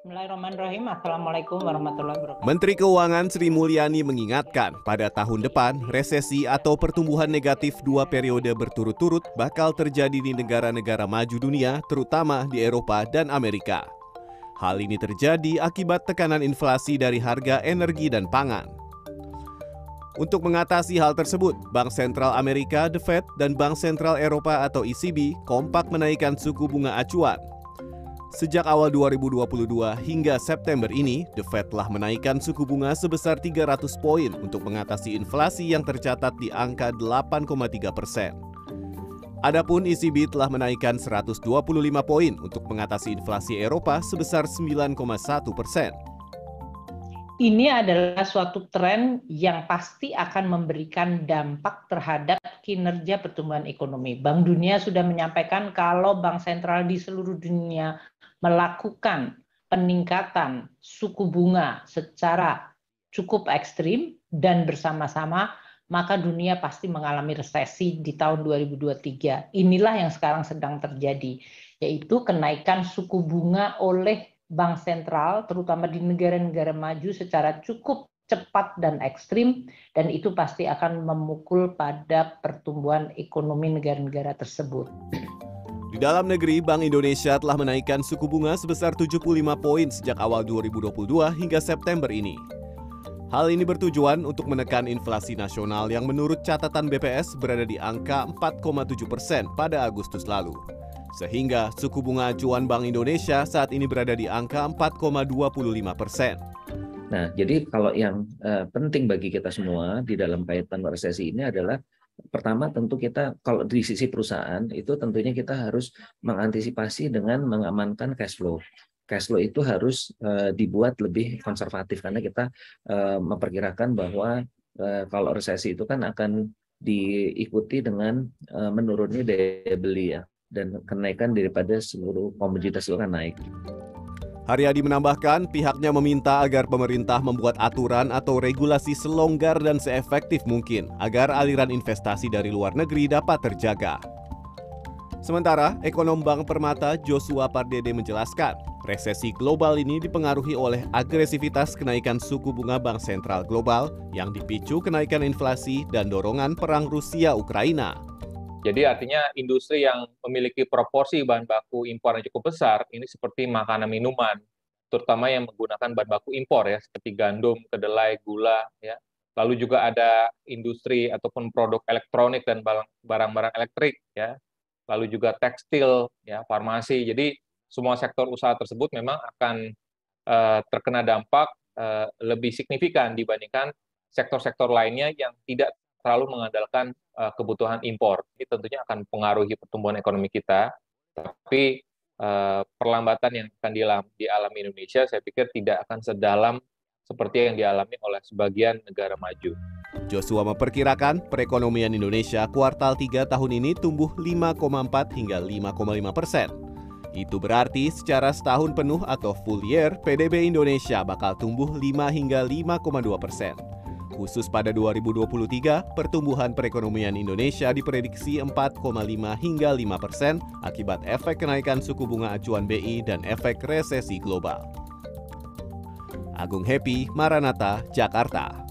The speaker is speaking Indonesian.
Bismillahirrahmanirrahim. Assalamualaikum warahmatullahi wabarakatuh. Menteri Keuangan Sri Mulyani mengingatkan pada tahun depan resesi atau pertumbuhan negatif dua periode berturut-turut bakal terjadi di negara-negara maju dunia, terutama di Eropa dan Amerika. Hal ini terjadi akibat tekanan inflasi dari harga energi dan pangan. Untuk mengatasi hal tersebut, Bank Sentral Amerika, The Fed, dan Bank Sentral Eropa atau ECB kompak menaikkan suku bunga acuan Sejak awal 2022 hingga September ini, The Fed telah menaikkan suku bunga sebesar 300 poin untuk mengatasi inflasi yang tercatat di angka 8,3 persen. Adapun ECB telah menaikkan 125 poin untuk mengatasi inflasi Eropa sebesar 9,1 persen. Ini adalah suatu tren yang pasti akan memberikan dampak terhadap kinerja pertumbuhan ekonomi. Bank Dunia sudah menyampaikan kalau bank sentral di seluruh dunia melakukan peningkatan suku bunga secara cukup ekstrim dan bersama-sama maka dunia pasti mengalami resesi di tahun 2023. Inilah yang sekarang sedang terjadi, yaitu kenaikan suku bunga oleh bank sentral, terutama di negara-negara maju secara cukup cepat dan ekstrim, dan itu pasti akan memukul pada pertumbuhan ekonomi negara-negara tersebut. Di dalam negeri, Bank Indonesia telah menaikkan suku bunga sebesar 75 poin sejak awal 2022 hingga September ini. Hal ini bertujuan untuk menekan inflasi nasional yang menurut catatan BPS berada di angka 4,7 persen pada Agustus lalu. Sehingga suku bunga acuan Bank Indonesia saat ini berada di angka 4,25 persen. Nah, jadi kalau yang uh, penting bagi kita semua di dalam kaitan resesi ini adalah pertama tentu kita kalau di sisi perusahaan itu tentunya kita harus mengantisipasi dengan mengamankan cash flow. Cash flow itu harus uh, dibuat lebih konservatif karena kita uh, memperkirakan bahwa uh, kalau resesi itu kan akan diikuti dengan uh, menurunnya daya beli ya dan kenaikan daripada seluruh komoditas akan naik. Haryadi menambahkan pihaknya meminta agar pemerintah membuat aturan atau regulasi selonggar dan seefektif mungkin agar aliran investasi dari luar negeri dapat terjaga. Sementara, ekonom Bank Permata Joshua Pardede menjelaskan, resesi global ini dipengaruhi oleh agresivitas kenaikan suku bunga bank sentral global yang dipicu kenaikan inflasi dan dorongan perang Rusia-Ukraina. Jadi artinya industri yang memiliki proporsi bahan baku impor yang cukup besar ini seperti makanan minuman, terutama yang menggunakan bahan baku impor ya seperti gandum, kedelai, gula ya. Lalu juga ada industri ataupun produk elektronik dan barang-barang elektrik ya. Lalu juga tekstil ya, farmasi. Jadi semua sektor usaha tersebut memang akan uh, terkena dampak uh, lebih signifikan dibandingkan sektor-sektor lainnya yang tidak terlalu mengandalkan uh, kebutuhan impor. Ini tentunya akan mempengaruhi pertumbuhan ekonomi kita, tapi uh, perlambatan yang akan dialami Indonesia saya pikir tidak akan sedalam seperti yang dialami oleh sebagian negara maju. Joshua memperkirakan perekonomian Indonesia kuartal 3 tahun ini tumbuh 5,4 hingga 5,5 persen. Itu berarti secara setahun penuh atau full year, PDB Indonesia bakal tumbuh 5 hingga 5,2 persen. Khusus pada 2023, pertumbuhan perekonomian Indonesia diprediksi 4,5 hingga 5 persen akibat efek kenaikan suku bunga acuan BI dan efek resesi global. Agung Happy, Maranata, Jakarta.